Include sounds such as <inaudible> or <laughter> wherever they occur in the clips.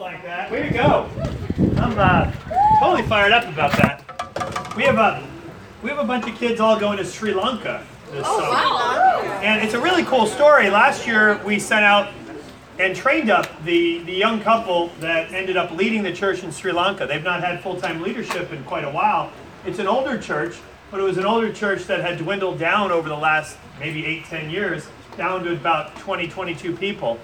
like that. Way to go! I'm uh, totally fired up about that. We have a we have a bunch of kids all going to Sri Lanka this Oh, summer, wow. and it's a really cool story. Last year we sent out and trained up the the young couple that ended up leading the church in Sri Lanka. They've not had full time leadership in quite a while. It's an older church, but it was an older church that had dwindled down over the last maybe eight ten years, down to about 20 22 people.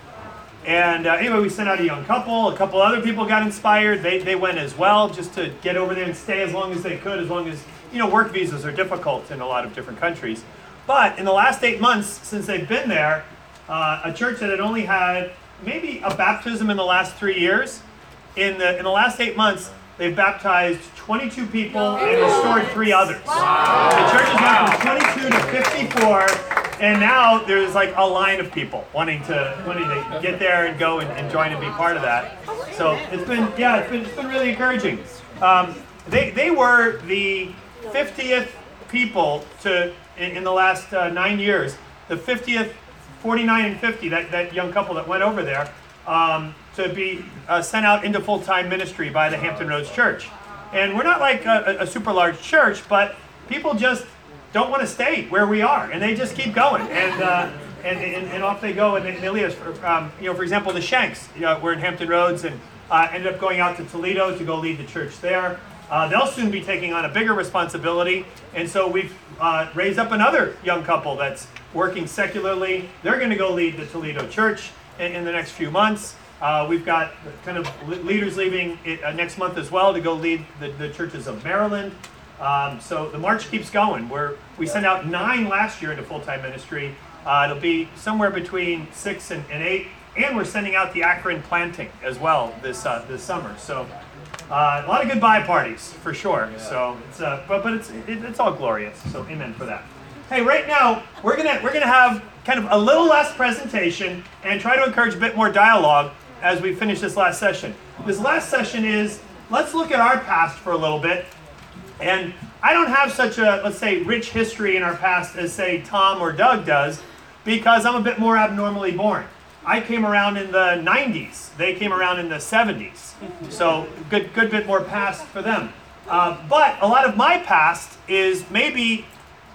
And uh, anyway, we sent out a young couple. A couple other people got inspired. They, they went as well, just to get over there and stay as long as they could, as long as, you know, work visas are difficult in a lot of different countries. But in the last eight months since they've been there, uh, a church that had only had maybe a baptism in the last three years, in the, in the last eight months, they've baptized 22 people and restored three others. The church has went from 22 to 54, and now there's like a line of people wanting to wanting to get there and go and, and join and be part of that. So it's been yeah, it's been, it's been really encouraging. Um, they they were the 50th people to in, in the last uh, nine years, the 50th, 49 and 50, that, that young couple that went over there. Um, to be uh, sent out into full-time ministry by the Hampton Roads Church. And we're not like a, a super large church, but people just don't want to stay where we are, and they just keep going, and uh, and, and, and off they go, and they, they us. For, um, you know, for example, the Shanks, you know, we're in Hampton Roads, and uh, ended up going out to Toledo to go lead the church there. Uh, they'll soon be taking on a bigger responsibility, and so we've uh, raised up another young couple that's working secularly. They're going to go lead the Toledo church in, in the next few months. Uh, we've got kind of leaders leaving it, uh, next month as well to go lead the, the churches of Maryland. Um, so the march keeps going. We're, we sent out nine last year into full time ministry. Uh, it'll be somewhere between six and, and eight. And we're sending out the Akron planting as well this, uh, this summer. So uh, a lot of goodbye parties for sure. So it's, uh, but, but it's, it, it's all glorious. So amen for that. Hey, right now we're gonna we're gonna have kind of a little less presentation and try to encourage a bit more dialogue as we finish this last session. This last session is let's look at our past for a little bit. And I don't have such a let's say rich history in our past as say Tom or Doug does because I'm a bit more abnormally born. I came around in the 90s. They came around in the 70s. So good good bit more past for them. Uh, but a lot of my past is maybe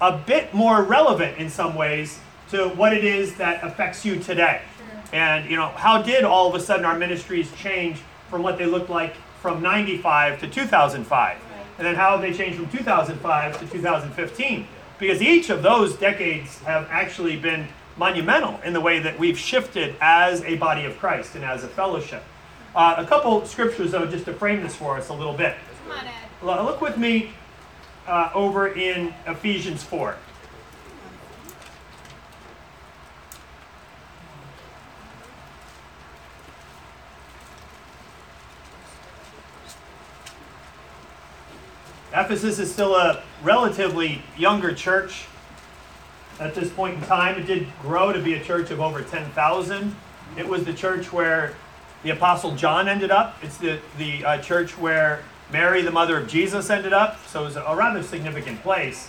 a bit more relevant in some ways to what it is that affects you today. And you know, how did all of a sudden our ministries change from what they looked like from 95 to 2005? And then how have they changed from 2005 to 2015? Because each of those decades have actually been monumental in the way that we've shifted as a body of Christ and as a fellowship. Uh, a couple scriptures, though, just to frame this for us a little bit. Come on, Ed. Look with me uh, over in Ephesians 4. Ephesus is still a relatively younger church at this point in time. It did grow to be a church of over 10,000. It was the church where the Apostle John ended up. It's the, the uh, church where Mary, the mother of Jesus, ended up. So it was a rather significant place.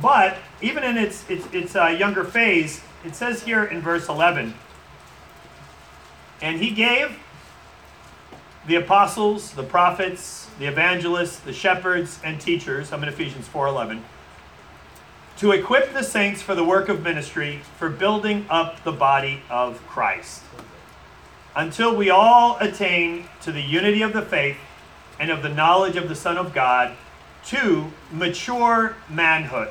But even in its, its, its uh, younger phase, it says here in verse 11 And he gave the apostles, the prophets, the evangelists, the shepherds, and teachers. I'm in Ephesians 4:11. To equip the saints for the work of ministry, for building up the body of Christ, until we all attain to the unity of the faith and of the knowledge of the Son of God, to mature manhood,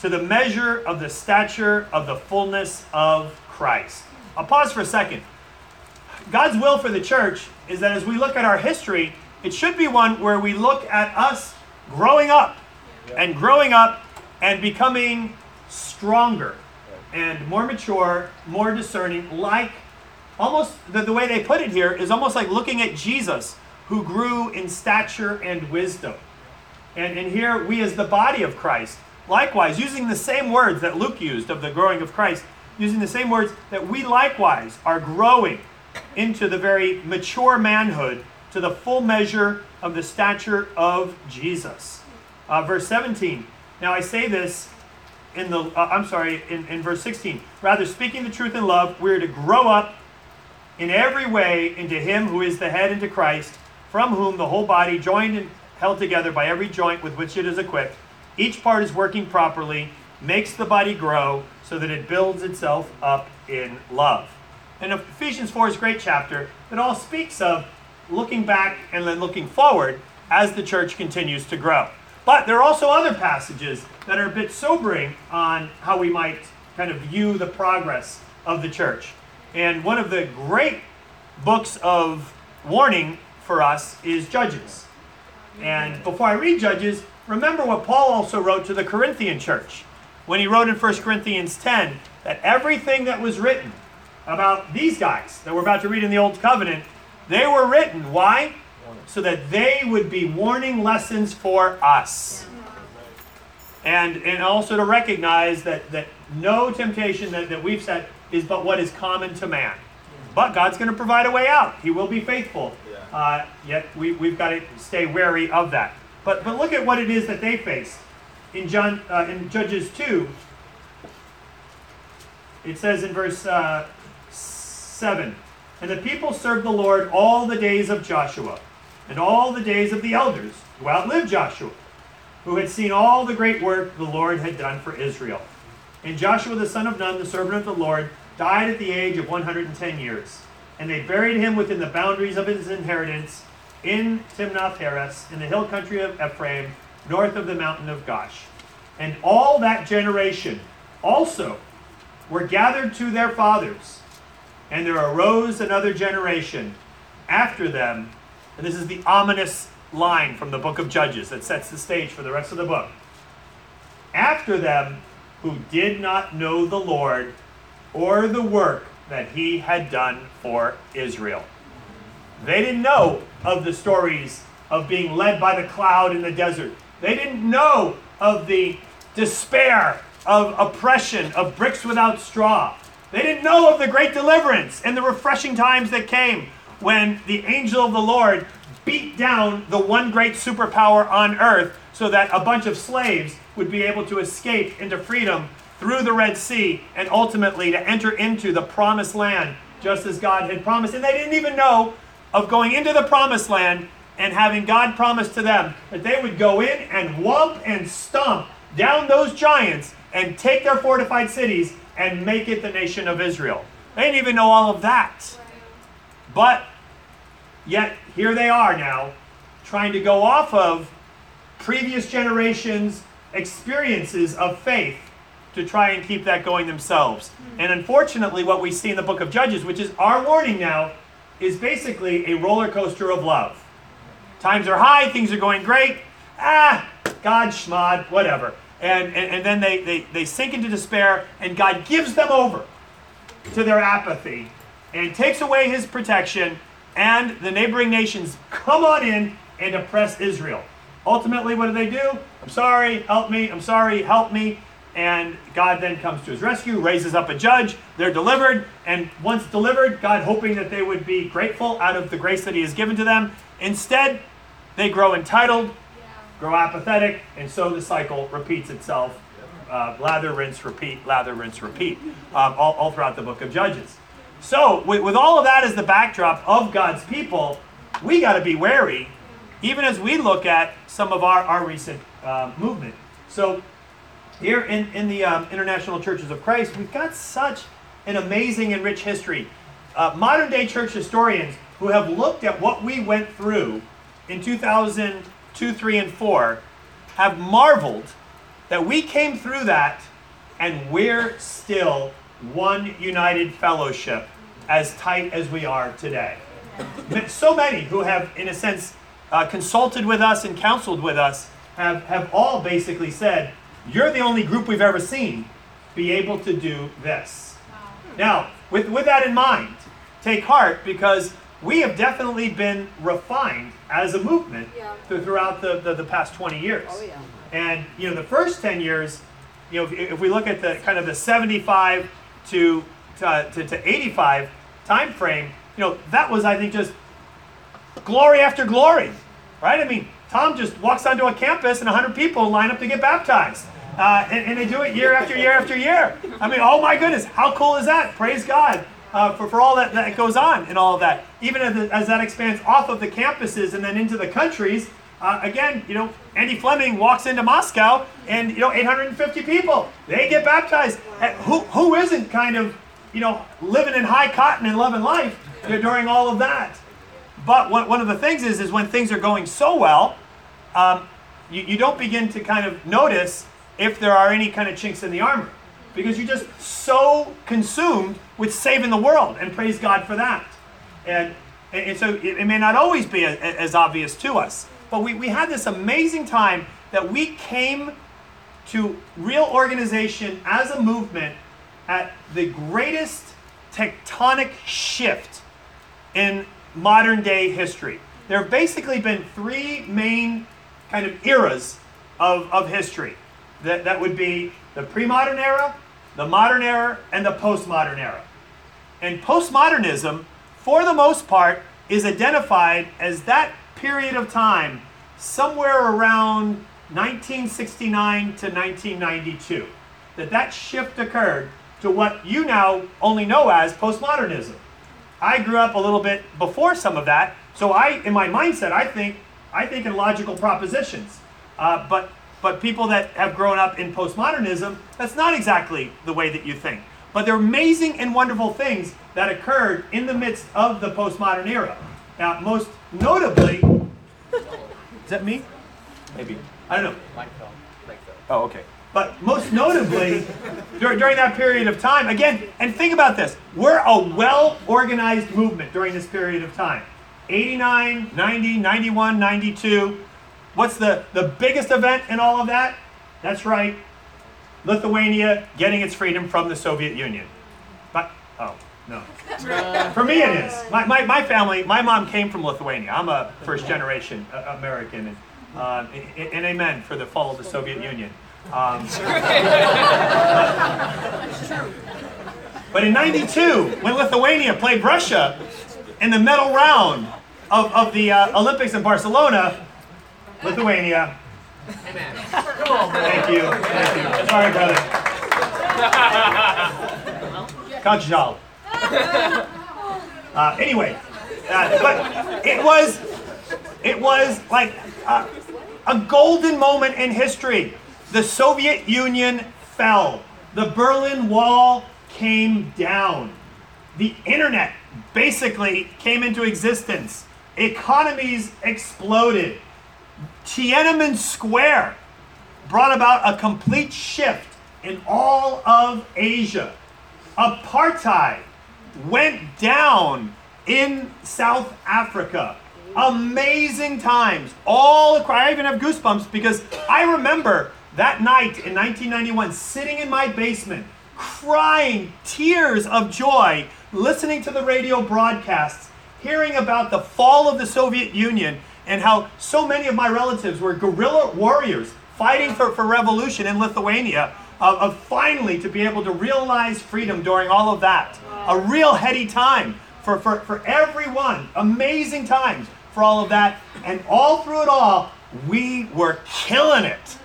to the measure of the stature of the fullness of Christ. I'll pause for a second. God's will for the church is that as we look at our history, it should be one where we look at us growing up and growing up and becoming stronger and more mature, more discerning, like almost the, the way they put it here is almost like looking at Jesus who grew in stature and wisdom. And, and here we as the body of Christ, likewise, using the same words that Luke used of the growing of Christ, using the same words that we likewise are growing into the very mature manhood to the full measure of the stature of Jesus. Uh, verse 17. Now I say this in the, uh, I'm sorry, in, in verse 16. Rather, speaking the truth in love, we're to grow up in every way into him who is the head, into Christ, from whom the whole body, joined and held together by every joint with which it is equipped, each part is working properly, makes the body grow so that it builds itself up in love. And Ephesians 4 is a great chapter that all speaks of looking back and then looking forward as the church continues to grow. But there are also other passages that are a bit sobering on how we might kind of view the progress of the church. And one of the great books of warning for us is Judges. And before I read Judges, remember what Paul also wrote to the Corinthian church when he wrote in 1 Corinthians 10 that everything that was written about these guys that we're about to read in the Old Covenant, they were written. Why? So that they would be warning lessons for us. And, and also to recognize that, that no temptation that, that we've set is but what is common to man. But God's going to provide a way out. He will be faithful. Uh, yet we, we've got to stay wary of that. But, but look at what it is that they faced. In, John, uh, in Judges 2, it says in verse uh, 7 And the people served the Lord all the days of Joshua, and all the days of the elders who outlived Joshua, who had seen all the great work the Lord had done for Israel. And Joshua the son of Nun, the servant of the Lord, died at the age of 110 years. And they buried him within the boundaries of his inheritance in Timnath Heres, in the hill country of Ephraim, north of the mountain of Gaash. And all that generation also were gathered to their fathers and there arose another generation after them. And this is the ominous line from the book of Judges that sets the stage for the rest of the book. After them, who did not know the Lord or the work that he had done for Israel. They didn't know of the stories of being led by the cloud in the desert. They didn't know of the despair of oppression, of bricks without straw. They didn't know of the great deliverance and the refreshing times that came when the angel of the Lord beat down the one great superpower on earth so that a bunch of slaves would be able to escape into freedom through the Red Sea and ultimately to enter into the promised land just as God had promised. And they didn't even know of going into the promised land and having God promise to them that they would go in and whomp and stomp down those giants and take their fortified cities and make it the nation of Israel. They didn't even know all of that. But yet, here they are now, trying to go off of previous generations' experiences of faith to try and keep that going themselves. And unfortunately, what we see in the book of Judges, which is our warning now, is basically a roller coaster of love. Times are high, things are going great. Ah, God, schmod, whatever and, and, and then they, they, they sink into despair, and God gives them over to their apathy and takes away his protection, and the neighboring nations come on in and oppress Israel. Ultimately, what do they do? I'm sorry, help me, I'm sorry, help me. And God then comes to his rescue, raises up a judge, they're delivered, and once delivered, God hoping that they would be grateful out of the grace that he has given to them. Instead, they grow entitled, grow apathetic, and so the cycle repeats itself. Uh, lather, rinse, repeat, lather, rinse, repeat, um, all, all, throughout the book of Judges. So, with, with all of that as the backdrop of God's people, we got to be wary, even as we look at some of our, our recent uh, movement. So, here in, in the um, International Churches of Christ, we've got such an amazing and rich history. Uh, modern day church historians who have looked at what we went through in 2000. 2, 3, and 4 have marveled that we came through that and we're still one united fellowship as tight as we are today. So many who have, in a sense, uh, consulted with us and counseled with us have, have all basically said, You're the only group we've ever seen be able to do this. Now, with, with that in mind, take heart because we have definitely been refined as a movement yeah. throughout the, the, the, past 20 years. Oh, yeah. And, you know, the first 10 years, you know, if, if we look at the kind of the 75 to, to, to, to 85 time frame, you know, that was, I think, just glory after glory, right? I mean, Tom just walks onto a campus and 100 people line up to get baptized. Uh, and, and, they do it year after year after year. I mean, oh my goodness, how cool is that? Praise God. Uh, for, for all that, that goes on and all of that. Even as, as that expands off of the campuses and then into the countries, uh, again, you know, Andy Fleming walks into Moscow and, you know, 850 people, they get baptized. And who, who isn't kind of, you know, living in high cotton and loving life during all of that? But one, one of the things is, is when things are going so well, um, you, you don't begin to kind of notice if there are any kind of chinks in the armor because you're just so consumed with saving the world and praise God for that. And, and so it, may not always be as obvious to us, but we, we had this amazing time that we came to real organization as a movement at the greatest tectonic shift in modern day history. There have basically been three main kind of eras of, of history. That, that would be the pre modern era, the modern era, and the postmodern era. And postmodernism, for the most part, is identified as that period of time somewhere around 1969 to 1992 that that shift occurred to what you now only know as postmodernism. I grew up a little bit before some of that, so I, in my mindset, I think, I think in logical propositions. Uh, but, but people that have grown up in postmodernism, that's not exactly the way that you think. But there are amazing and wonderful things that occurred in the midst of the postmodern era. Now, most notably, is that me? Maybe. I don't know. Oh, okay. But most notably, during, during that period of time, again, and think about this we're a well organized movement during this period of time 89, 90, 91, 92. What's the, the biggest event in all of that? That's right, Lithuania getting its freedom from the Soviet Union. But, oh, no. For me, it is. My, my, my family, my mom came from Lithuania. I'm a first generation uh, American. And, uh, and, and amen for the fall of the Soviet Union. Um, but in 92, when Lithuania played Russia in the medal round of, of the uh, Olympics in Barcelona, Lithuania. Amen. Thank you. Thank you. Sorry, brother. <laughs> Kajal. Uh, anyway, uh, but it was, it was like uh, a golden moment in history. The Soviet Union fell. The Berlin Wall came down. The internet basically came into existence. Economies exploded. Tiananmen Square brought about a complete shift in all of Asia. Apartheid went down in South Africa. Amazing times. All across. I even have goosebumps because I remember that night in 1991, sitting in my basement, crying tears of joy, listening to the radio broadcasts, hearing about the fall of the Soviet Union and how so many of my relatives were guerrilla warriors fighting for, for revolution in Lithuania, of, of finally to be able to realize freedom during all of that. A real heady time for, for, for everyone. Amazing times for all of that. And all through it all, we were killing it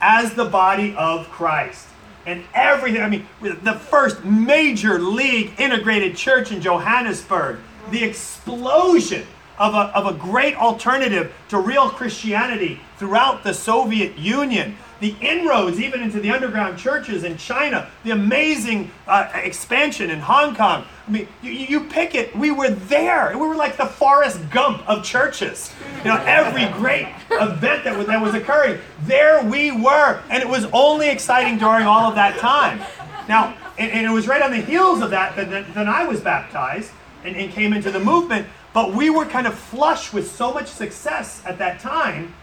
as the body of Christ. And everything, I mean, the first major league integrated church in Johannesburg, the explosion of a, of a great alternative to real Christianity throughout the Soviet Union, the inroads even into the underground churches in China, the amazing uh, expansion in Hong Kong. I mean, you, you pick it, we were there. We were like the Forrest Gump of churches. You know, every great event that was, that was occurring, there we were. And it was only exciting during all of that time. Now, and, and it was right on the heels of that that, that, that I was baptized and, and came into the movement. But we were kind of flush with so much success at that time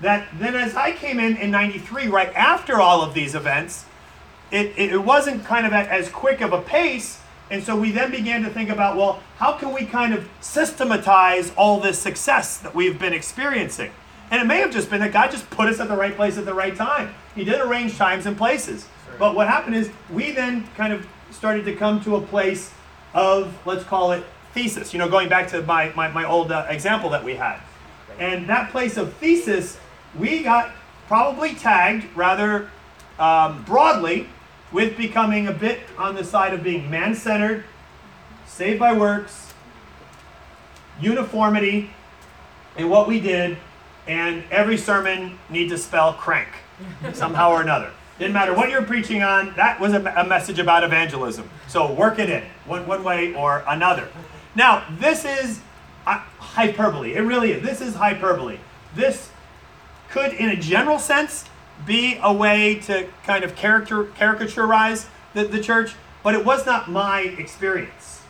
that then as I came in in 93, right after all of these events, it, it wasn't kind of at as quick of a pace. And so we then began to think about, well, how can we kind of systematize all this success that we've been experiencing? And it may have just been that God just put us at the right place at the right time. He did arrange times and places. But what happened is we then kind of started to come to a place of, let's call it thesis, you know, going back to my, my, my old uh, example that we had. And that place of thesis we got probably tagged rather um, broadly with becoming a bit on the side of being man centered, saved by works, uniformity in what we did, and every sermon need to spell crank <laughs> somehow or another. Didn't matter what you're preaching on, that was a, a, message about evangelism. So work it in, one, one way or another. Now, this is uh, hyperbole. It really is. This is hyperbole. This could, in a general sense, be a way to kind of character, caricaturize the, the church, but it was not my experience.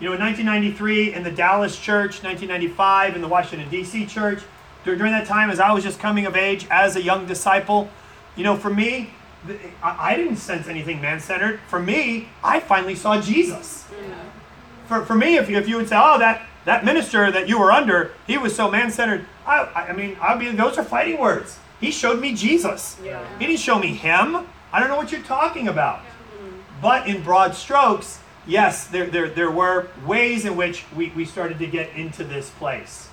You know, in 1993 in the Dallas church, 1995 in the Washington, D.C. church, during that time as I was just coming of age as a young disciple, you know, for me, I didn't sense anything man centered. For me, I finally saw Jesus. For, for me, if you, if you would say, oh, that, that minister that you were under, he was so man centered, I, I mean, I'd be, those are fighting words. He showed me Jesus. Yeah. He didn't show me him. I don't know what you're talking about. But in broad strokes, yes, there, there, there were ways in which we, we started to get into this place.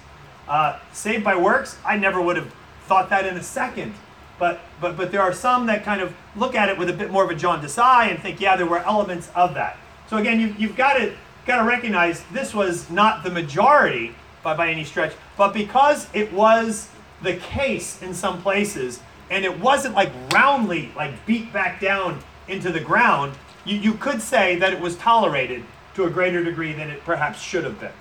Uh, saved by works, I never would have thought that in a second. But, but, but there are some that kind of look at it with a bit more of a jaundiced eye and think, yeah, there were elements of that. So again, you, you've got to, got to recognize this was not the majority by, by any stretch, but because it was the case in some places, and it wasn't like roundly like beat back down into the ground, you, you could say that it was tolerated to a greater degree than it perhaps should have been.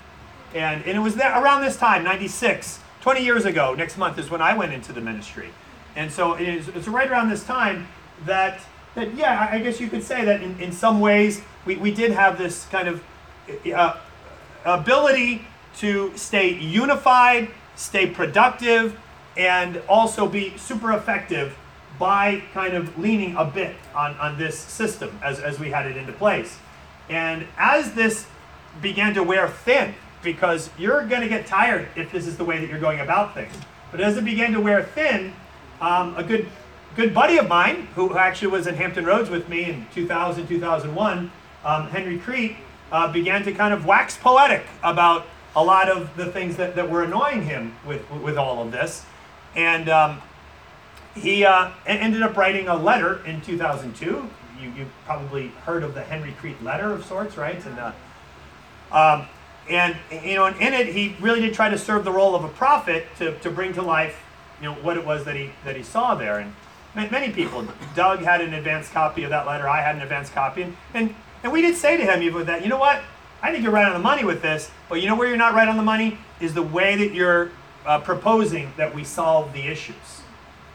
And, and it was there around this time, 96, 20 years ago, next month is when I went into the ministry. And so it is, it's right around this time that, that yeah, I guess you could say that in, in some ways we, we did have this kind of uh, ability to stay unified, stay productive, and also be super effective by kind of leaning a bit on, on this system as, as we had it into place. And as this began to wear thin, because you're going to get tired if this is the way that you're going about things. But as it began to wear thin, um, a good good buddy of mine, who actually was in Hampton Roads with me in 2000, 2001, um, Henry Kriete, uh, began to kind of wax poetic about a lot of the things that, that were annoying him with, with all of this. And um, he uh, ended up writing a letter in 2002. You, you probably heard of the Henry Kriete letter of sorts, right? And, uh, um, and you know, in it, he really did try to serve the role of a prophet to, to bring to life, you know, what it was that he that he saw there. And many people, Doug had an advanced copy of that letter. I had an advanced copy, and and, and we did say to him even that, you know what? I think you're right on the money with this, but you know where you're not right on the money is the way that you're uh, proposing that we solve the issues.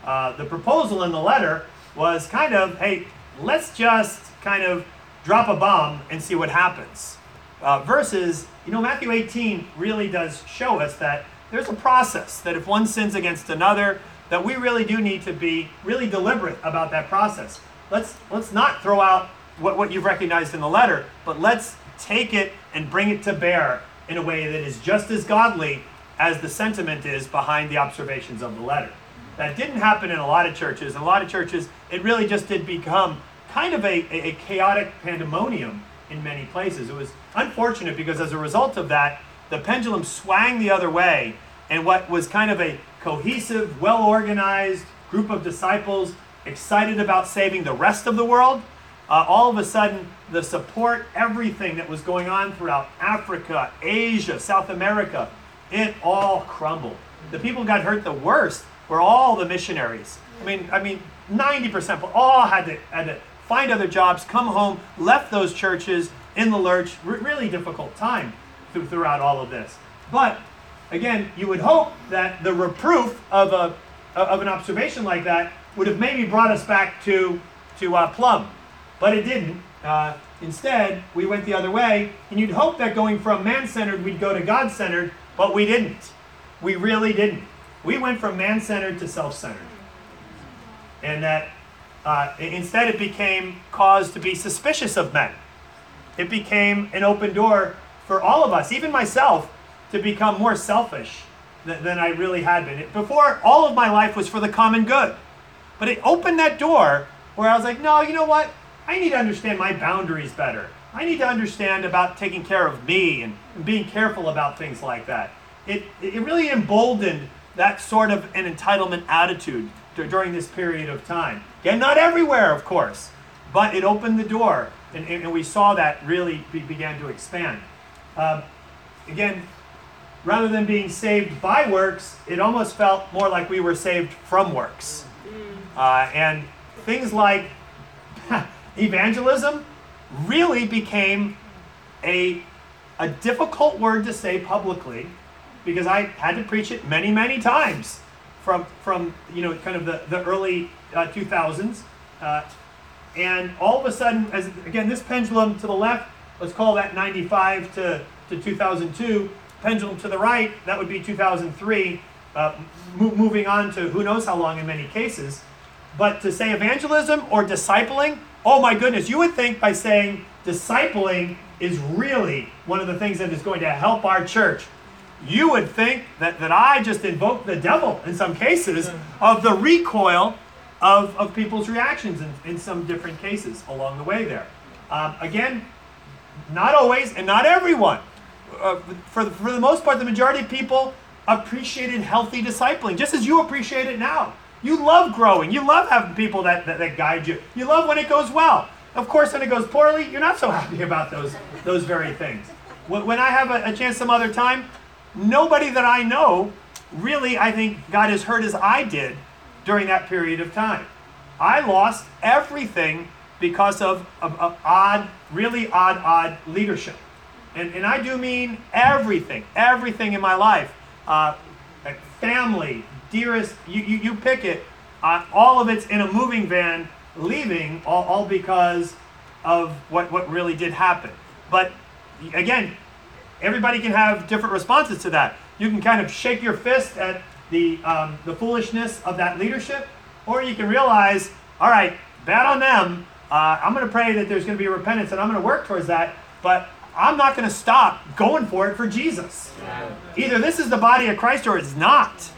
Uh, the proposal in the letter was kind of, hey, let's just kind of drop a bomb and see what happens. Uh, versus, you know, Matthew 18 really does show us that there's a process, that if one sins against another, that we really do need to be really deliberate about that process. Let's, let's not throw out what, what you've recognized in the letter, but let's take it and bring it to bear in a way that is just as godly as the sentiment is behind the observations of the letter. That didn't happen in a lot of churches. In a lot of churches, it really just did become kind of a, a, chaotic pandemonium in many places. It was unfortunate because as a result of that, the pendulum swang the other way, and what was kind of a cohesive, well organized group of disciples excited about saving the rest of the world, uh, all of a sudden, the support, everything that was going on throughout Africa, Asia, South America, it all crumbled. The people got hurt the worst were all the missionaries. I mean, I mean, 90% all had to, had to find other jobs, come home, left those churches in the lurch. R- really difficult time th- throughout all of this. But again, you would hope that the reproof of a of an observation like that would have maybe brought us back to to uh, plumb, but it didn't. Uh, instead, we went the other way, and you'd hope that going from man-centered, we'd go to God-centered, but we didn't. We really didn't. We went from man centered to self centered. And that uh, instead it became cause to be suspicious of men. It became an open door for all of us, even myself, to become more selfish than, than I really had been. Before, all of my life was for the common good. But it opened that door where I was like, no, you know what? I need to understand my boundaries better. I need to understand about taking care of me and, and being careful about things like that. It, it really emboldened that sort of an entitlement attitude during this period of time. Again, not everywhere, of course, but it opened the door, and, and, and we saw that really be, began to expand. Uh, again, rather than being saved by works, it almost felt more like we were saved from works. Uh, and things like <laughs> evangelism really became a, a difficult word to say publicly because I had to preach it many, many times from, from you know, kind of the, the early uh, 2000s. Uh, and all of a sudden, as again, this pendulum to the left, let's call that 95 to, to 2002. Pendulum to the right, that would be 2003, uh, mo- moving on to who knows how long in many cases. But to say evangelism or discipling, oh my goodness, you would think by saying discipling is really one of the things that is going to help our church. You would think that, that I just invoked the devil in some cases of the recoil of, of people's reactions in, in some different cases along the way there. Um, again, not always and not everyone. Uh, for, the, for the most part, the majority of people appreciated healthy discipling, just as you appreciate it now. You love growing. You love having people that, that, that guide you. You love when it goes well. Of course, when it goes poorly, you're not so <laughs> happy about those, those very things. When, I have a, a chance some other time, nobody that I know really, I think, got as hurt as I did during that period of time. I lost everything because of, of, of odd, really odd, odd leadership. And, and I do mean everything, everything in my life. Uh, family, dearest, you, you, you pick it. Uh, all of it's in a moving van leaving, all, all because of what, what really did happen. But again, everybody can have different responses to that. You can kind of shake your fist at the, um, the foolishness of that leadership, or you can realize, all right, bad on them. Uh, I'm going to pray that there's going to be repentance and I'm going to work towards that, but I'm not going to stop going for it for Jesus. Either this is the body of Christ or it's not.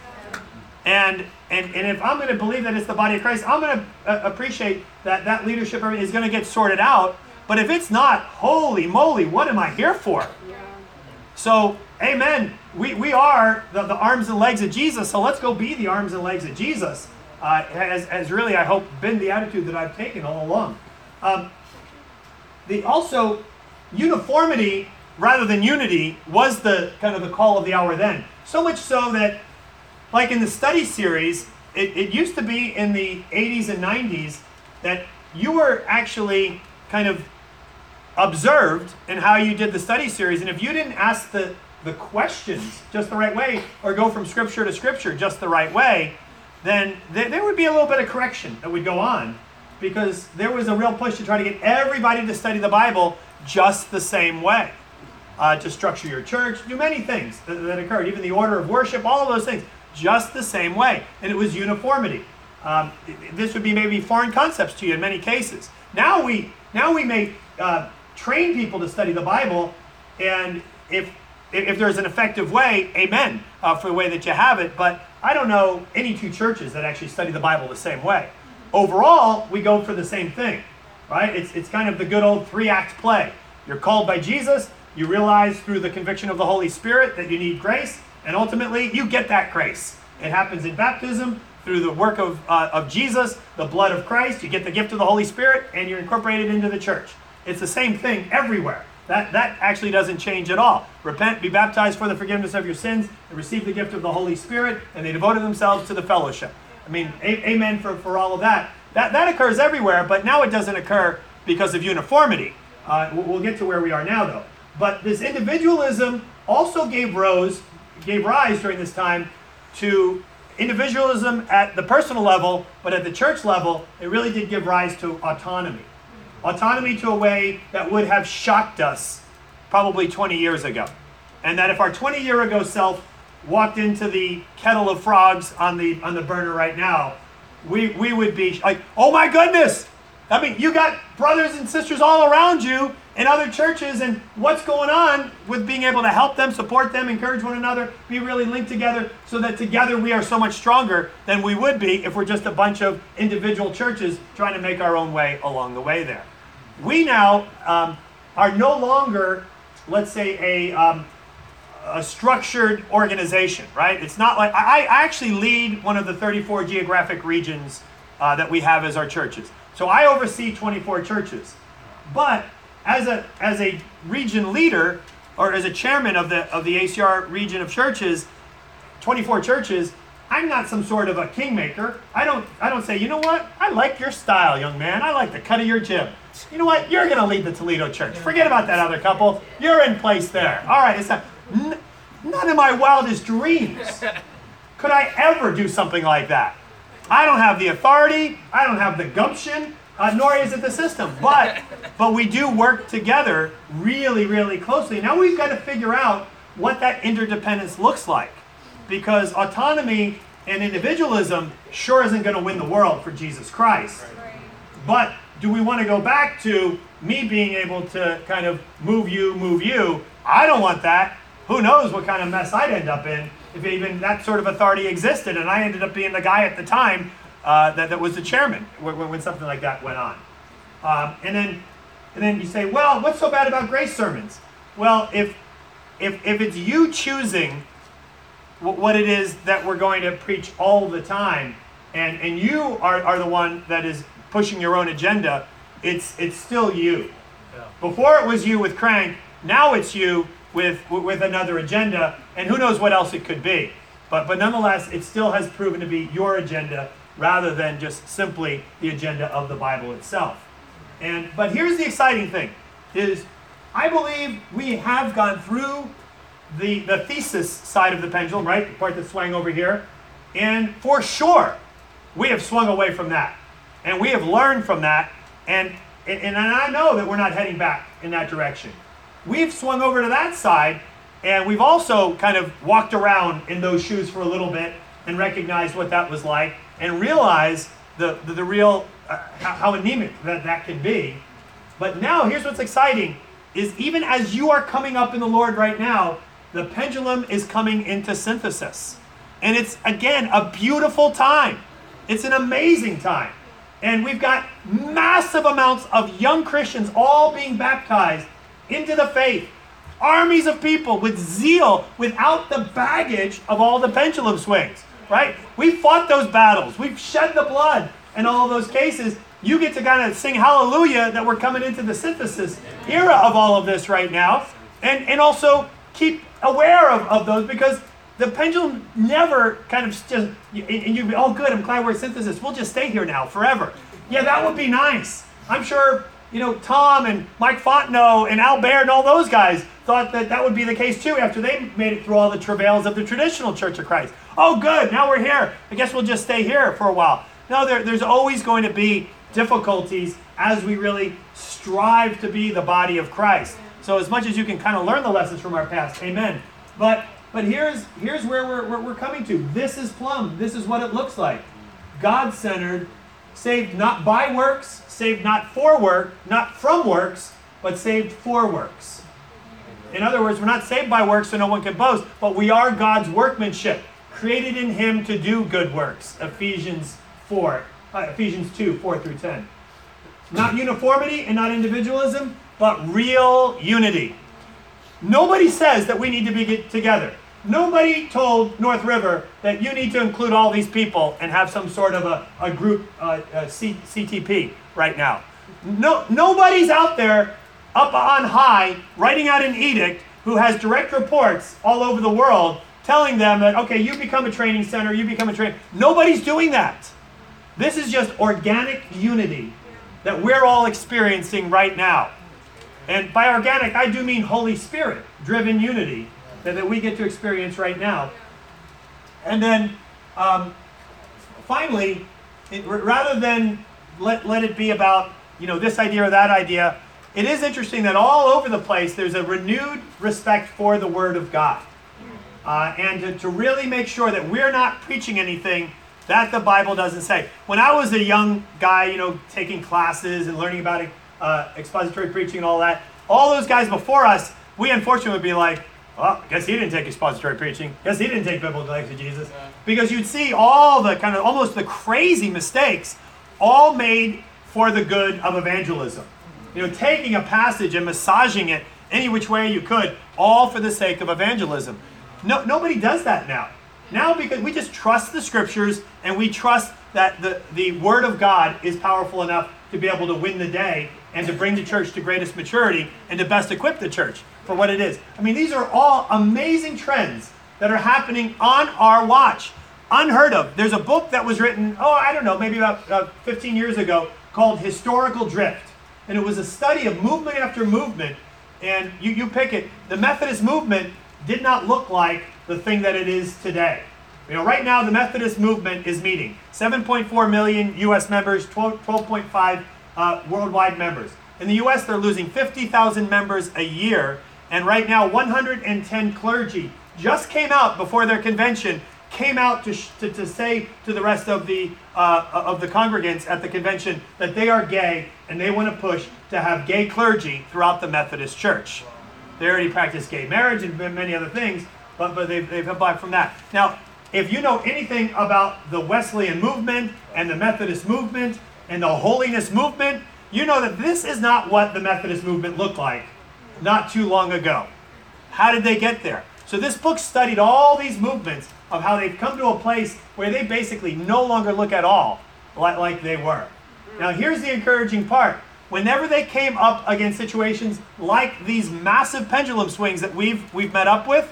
And, and, and if I'm going to believe that it's the body of Christ, I'm going to uh, appreciate that that leadership is going to get sorted out. But if it's not, holy moly, what am I here for? So, amen. We, we are the, the arms and legs of Jesus, so let's go be the arms and legs of Jesus. Uh, has, has really, I hope, been the attitude that I've taken all along. Um, the also uniformity rather than unity was the kind of the call of the hour then. So much so that, like in the study series, it, it used to be in the 80s and 90s that you were actually kind of observed in how you did the study series. And if you didn't ask the, the questions just the right way or go from scripture to scripture just the right way, then th- there would be a little bit of correction that would go on because there was a real push to try to get everybody to study the Bible just the same way. Uh, to structure your church, do many things that, that, occurred, even the order of worship, all of those things, just the same way. And it was uniformity. Um, this would be maybe foreign concepts to you in many cases. Now we now we may uh, train people to study the Bible, and if if there's an effective way, amen, uh, for the way that you have it. But I don't know any two churches that actually study the Bible the same way. Overall, we go for the same thing, right? It's, it's kind of the good old three act play. You're called by Jesus, you realize through the conviction of the Holy Spirit that you need grace, and ultimately you get that grace. It happens in baptism, through the work of, uh, of Jesus, the blood of Christ, you get the gift of the Holy Spirit, and you're incorporated into the church. It's the same thing everywhere. That, that actually doesn't change at all. Repent, be baptized for the forgiveness of your sins, and receive the gift of the Holy Spirit, and they devoted themselves to the fellowship. I mean, a- amen for, for all of that. that. That occurs everywhere, but now it doesn't occur because of uniformity. Uh, we'll get to where we are now, though. But this individualism also gave rose, gave rise during this time to individualism at the personal level, but at the church level, it really did give rise to autonomy. Autonomy to a way that would have shocked us probably 20 years ago. And that if our 20 year ago self walked into the kettle of frogs on the on the burner right now, we, we would be like, oh my goodness! I mean, you got brothers and sisters all around you in other churches, and what's going on with being able to help them, support them, encourage one another, be really linked together, so that together we are so much stronger than we would be if we're just a bunch of individual churches trying to make our own way along the way there. We now um, are no longer, let's say, a um, a structured organization, right? It's not like I, I actually lead one of the 34 geographic regions uh, that we have as our churches. So I oversee 24 churches. But as a as a region leader or as a chairman of the of the ACR region of churches, 24 churches, I'm not some sort of a kingmaker. I don't I don't say, you know what? I like your style, young man. I like the cut of your jib. You know what? You're gonna lead the Toledo church. Forget about that other couple. You're in place there. All right, it's not, n- none of my wildest dreams could I ever do something like that. I don't have the authority. I don't have the gumption. Uh, nor is it the system. But but we do work together really, really closely. Now we've got to figure out what that interdependence looks like because autonomy and individualism sure isn't going to win the world for Jesus Christ. But do we want to go back to me being able to kind of move you, move you? I don't want that. Who knows what kind of mess I'd end up in if even that sort of authority existed and I ended up being the guy at the time uh, that, that was the chairman when, when something like that went on. Um, and then and then you say, well, what's so bad about grace sermons? Well, if if if it's you choosing what it is that we're going to preach all the time, and, and you are, are the one that is pushing your own agenda, it's, it's still you. Yeah. Before it was you with Crank, now it's you with, with another agenda, and who knows what else it could be. But, but nonetheless, it still has proven to be your agenda rather than just simply the agenda of the Bible itself. And, but here's the exciting thing, is I believe we have gone through the, the thesis side of the pendulum, right? The part that swung over here. And for sure, we have swung away from that. And we have learned from that. And, and, and I know that we're not heading back in that direction. We've swung over to that side, and we've also kind of walked around in those shoes for a little bit and recognized what that was like and realize the, the, the real, uh, how, anemic that, that can be. But now, here's what's exciting is even as you are coming up in the Lord right now, the pendulum is coming into synthesis. And it's, again, a beautiful time. It's an amazing time. And we've got massive amounts of young Christians all being baptized into the faith. Armies of people with zeal without the baggage of all the pendulum swings, right? We fought those battles. We've shed the blood in all of those cases. You get to kind of sing hallelujah that we're coming into the synthesis era of all of this right now. And, and also keep aware of, of those because the pendulum never kind of just, and you'd be, oh, good, I'm glad we're synthesis. We'll just stay here now forever. Yeah, that would be nice. I'm sure, you know, Tom and Mike Fontenot and Al Baird and all those guys thought that that would be the case too after they made it through all the travails of the traditional Church of Christ. Oh, good, now we're here. I guess we'll just stay here for a while. No, there, there's always going to be difficulties as we really strive to be the body of Christ. So as much as you can kind of learn the lessons from our past, amen. But but here's here's where we're, we're, we're coming to. This is plumb. This is what it looks like. God-centered, saved not by works, saved not for work, not from works, but saved for works. In other words, we're not saved by works so no one can boast, but we are God's workmanship, created in Him to do good works. Ephesians 4, uh, Ephesians 2, 4 through 10. Not uniformity and not individualism, but real unity. Nobody says that we need to be together. Nobody told North River that you need to include all these people and have some sort of a, a group uh, a C, CTP right now. No, nobody's out there up on high writing out an edict who has direct reports all over the world telling them that, okay, you become a training center, you become a train. Nobody's doing that. This is just organic unity that we're all experiencing right now. And by organic, I do mean Holy Spirit driven unity that, that we get to experience right now. And then um, finally, it, rather than let, let it be about you know this idea or that idea, it is interesting that all over the place there's a renewed respect for the Word of God. Uh, and to, to really make sure that we're not preaching anything that the Bible doesn't say. When I was a young guy, you know, taking classes and learning about uh, expository preaching and all that. All those guys before us, we unfortunately would be like, well, I guess he didn't take expository preaching. Guess he didn't take biblical exegesis. Yeah. Because you'd see all the kind of almost the crazy mistakes, all made for the good of evangelism. You know, taking a passage and massaging it any which way you could, all for the sake of evangelism. No, nobody does that now. Now, because we just trust the scriptures and we trust that the, the Word of God is powerful enough to be able to win the day and to bring the church to greatest maturity and to best equip the church for what it is. I mean, these are all amazing trends that are happening on our watch. Unheard of. There's a book that was written, oh, I don't know, maybe about uh, 15 years ago called Historical Drift. And it was a study of movement after movement. And you, you pick it. The Methodist movement did not look like the thing that it is today. You know, right now the Methodist movement is meeting 7.4 million U.S. members, 12, 12.5 uh, worldwide members. In the U.S., they're losing 50,000 members a year, and right now 110 clergy just came out before their convention came out to, sh- to, to, say to the rest of the uh, of the congregants at the convention that they are gay and they want to push to have gay clergy throughout the Methodist Church. They already practice gay marriage and many other things, but but they've they've from that. Now, if you know anything about the Wesleyan movement and the Methodist movement and the holiness movement, you know that this is not what the Methodist movement looked like not too long ago. How did they get there? So this book studied all these movements of how they've come to a place where they basically no longer look at all like, like they were. Now here's the encouraging part. Whenever they came up against situations like these massive pendulum swings that we've we've met up with,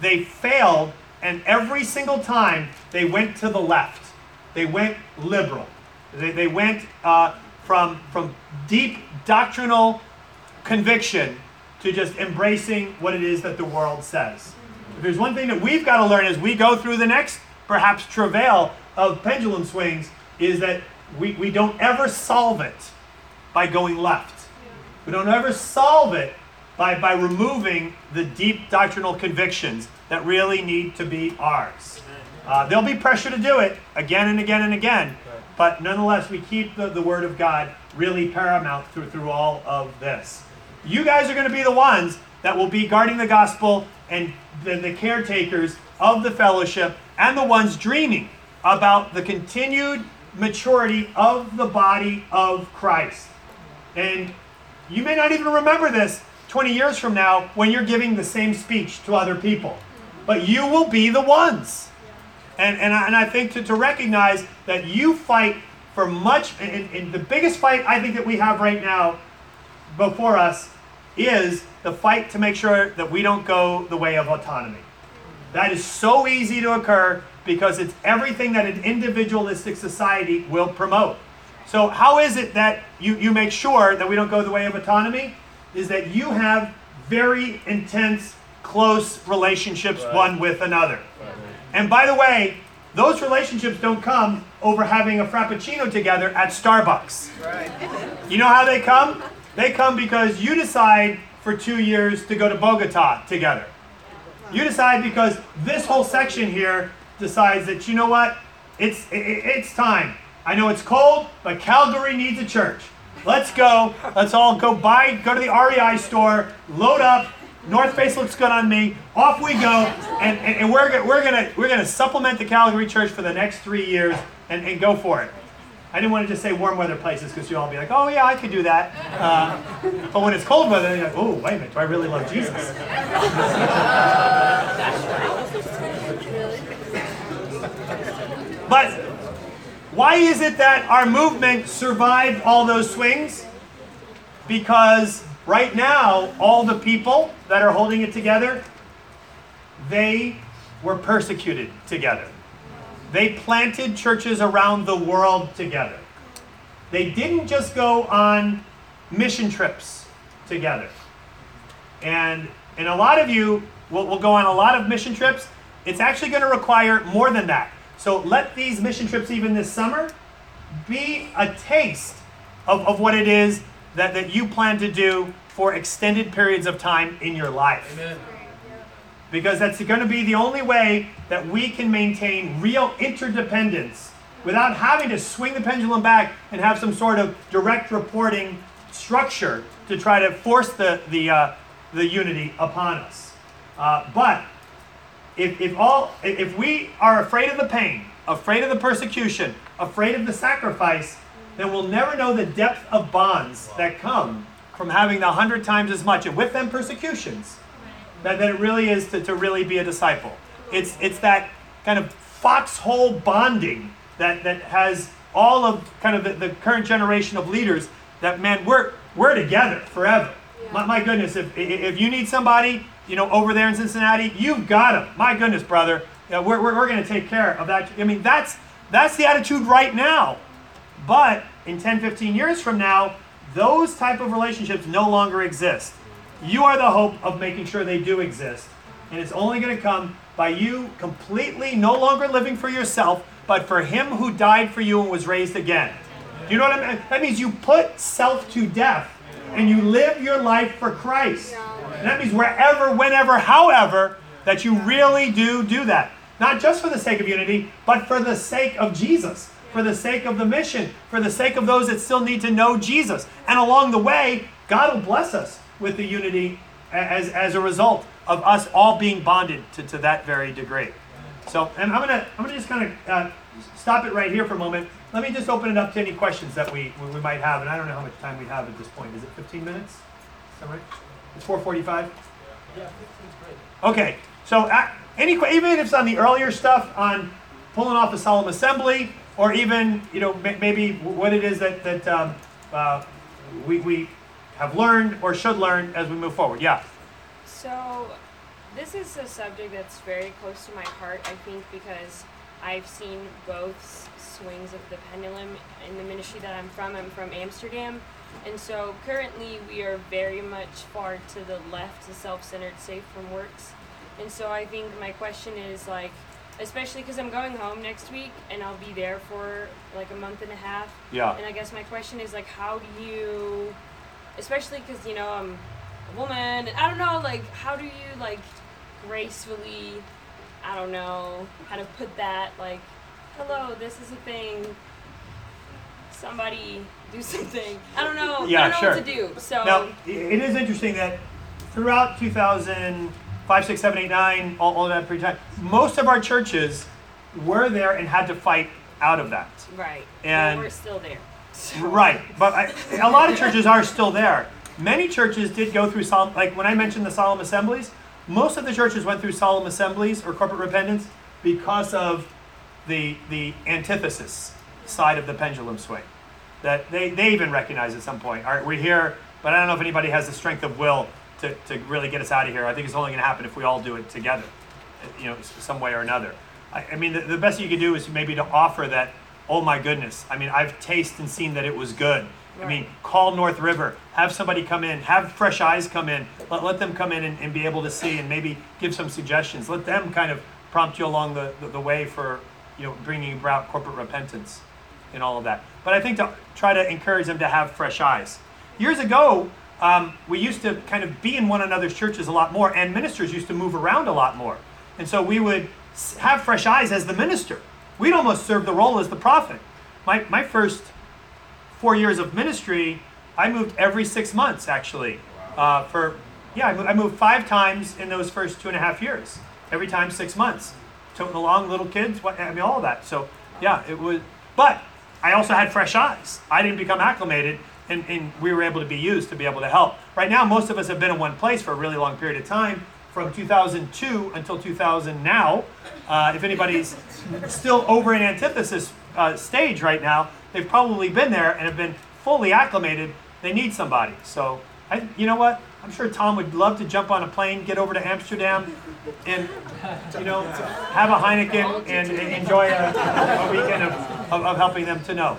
they failed and every single time they went to the left. They went liberal. They, they went uh, from, from deep doctrinal conviction to just embracing what it is that the world says. If there's one thing that we've got to learn as we go through the next, perhaps, travail of pendulum swings, is that we, we don't ever solve it by going left. We don't ever solve it by, by removing the deep doctrinal convictions that really need to be ours. Uh, there'll be pressure to do it again and again and again, but nonetheless, we keep the, the Word of God really paramount through, through all of this. You guys are going to be the ones that will be guarding the gospel and the, the caretakers of the fellowship and the ones dreaming about the continued maturity of the body of Christ. And you may not even remember this 20 years from now when you're giving the same speech to other people but you will be the ones. And, and, I, and I think to, to recognize that you fight for much, and, and the biggest fight I think that we have right now before us is the fight to make sure that we don't go the way of autonomy. That is so easy to occur because it's everything that an individualistic society will promote. So, how is it that you, you make sure that we don't go the way of autonomy? Is that you have very intense close relationships right. one with another. Right. And by the way, those relationships don't come over having a frappuccino together at Starbucks. Right. You know how they come? They come because you decide for two years to go to Bogota together. You decide because this whole section here decides that you know what, it's it, it's time. I know it's cold, but Calgary needs a church. Let's go. Let's all go buy, go to the REI store, load up, North Face looks good on me. Off we go, and, and, and we're, we're gonna we're gonna supplement the Calgary Church for the next three years and, and go for it. I didn't want to just say warm weather places because you all be like, oh yeah, I could do that. Uh, but when it's cold weather, you're like, oh wait a minute, do I really love Jesus? <laughs> but why is it that our movement survived all those swings? Because Right now, all the people that are holding it together, they were persecuted together. They planted churches around the world together. They didn't just go on mission trips together. And, and a lot of you will, will go on a lot of mission trips. It's actually going to require more than that. So let these mission trips, even this summer, be a taste of, of what it is that, that you plan to do for extended periods of time in your life. Amen. Because that's going to be the only way that we can maintain real interdependence without having to swing the pendulum back and have some sort of direct reporting structure to try to force the, the, uh, the unity upon us. Uh, but if, if, all, if we are afraid of the pain, afraid of the persecution, afraid of the sacrifice, then we'll never know the depth of bonds that come from having the hundred times as much, and with them persecutions, that, that it really is to, to really be a disciple. It's, it's that kind of foxhole bonding that, that has all of kind of the, the current generation of leaders that man, we're we're together forever. Yeah. My, my goodness, if if you need somebody, you know, over there in Cincinnati, you've got them. My goodness, brother, yeah, we're we're, we're going to take care of that. I mean, that's that's the attitude right now. But in 10, 15 years from now, those type of relationships no longer exist. You are the hope of making sure they do exist. And it's only going to come by you completely no longer living for yourself, but for him who died for you and was raised again. Do you know what I mean? That means you put self to death and you live your life for Christ. And that means wherever, whenever, however, that you really do do that. Not just for the sake of unity, but for the sake of Jesus, for the sake of the mission, for the sake of those that still need to know Jesus. And along the way, God will bless us with the unity as, as a result of us all being bonded to, to that very degree. So, and I'm gonna I'm gonna just kind of uh, stop it right here for a moment. Let me just open it up to any questions that we we we might have, and I don't know how much time we have at this point. Is it 15 minutes? Is that right? It's 4:45. Yeah, fifteen's great. Okay, so uh, any que- even if it's on the earlier stuff on pulling off a solemn assembly, or even you know ma- maybe what it is that that um, uh, we we have learned or should learn as we move forward. Yeah. So, this is a subject that's very close to my heart, I think, because I've seen both swings of the pendulum in the ministry that I'm from. I'm from Amsterdam. And so, currently, we are very much far to the left, the self centered, safe from works. And so, I think my question is like, especially because I'm going home next week and I'll be there for like a month and a half. Yeah. And I guess my question is like, how do you, especially because you know I'm a woman, and I don't know, like, how do you like gracefully, I don't know, how to put that like, hello, this is a thing. Somebody do something. I don't know. Yeah, I don't know sure. what to do. So Now, i- it is interesting that throughout 2005, 6, 7, 8, 9, all, all that period of time, most of our churches were there and had to fight out of that. right, and- we're still there. <laughs> Right, but I, a lot of churches are still there. Many churches did go through solemn, like when I mentioned the solemn assemblies, most of the churches went through solemn assemblies or corporate repentance because of the the antithesis side of the pendulum swing. That they, they even recognize at some point. All right, we're here, but I don't know if anybody has the strength of will to, to really get us out of here. I think it's only going to happen if we all do it together, you know, some way or another. I, I mean, the, the best you could do is maybe to offer that. Oh my goodness! I mean, I've tasted and seen that it was good. I mean, call North River, have somebody come in, have fresh eyes come in, let, let them come in and, and be able to see and maybe give some suggestions. Let them kind of prompt you along the, the, the way for, you know, bringing about corporate repentance and all of that. But I think to try to encourage them to have fresh eyes. Years ago, um, we used to kind of be in one another's churches a lot more, and ministers used to move around a lot more. And so we would have fresh eyes as the minister. We'd almost serve the role as the prophet. My, my first four years of ministry, I moved every six months actually. Uh, for yeah, I moved, I moved five times in those first two and a half years. Every time six months, toting along little kids. What I mean, all of that. So yeah, it was. But I also had fresh eyes. I didn't become acclimated, and, and we were able to be used to be able to help. Right now, most of us have been in one place for a really long period of time, from 2002 until 2000 now. Uh, if anybody's <laughs> still over in antithesis uh, stage right now, they've probably been there and have been fully acclimated. They need somebody. So, I, you know what? I'm sure Tom would love to jump on a plane, get over to Amsterdam, and you know, have a Heineken and, and enjoy a, a weekend of, of, of helping them to know.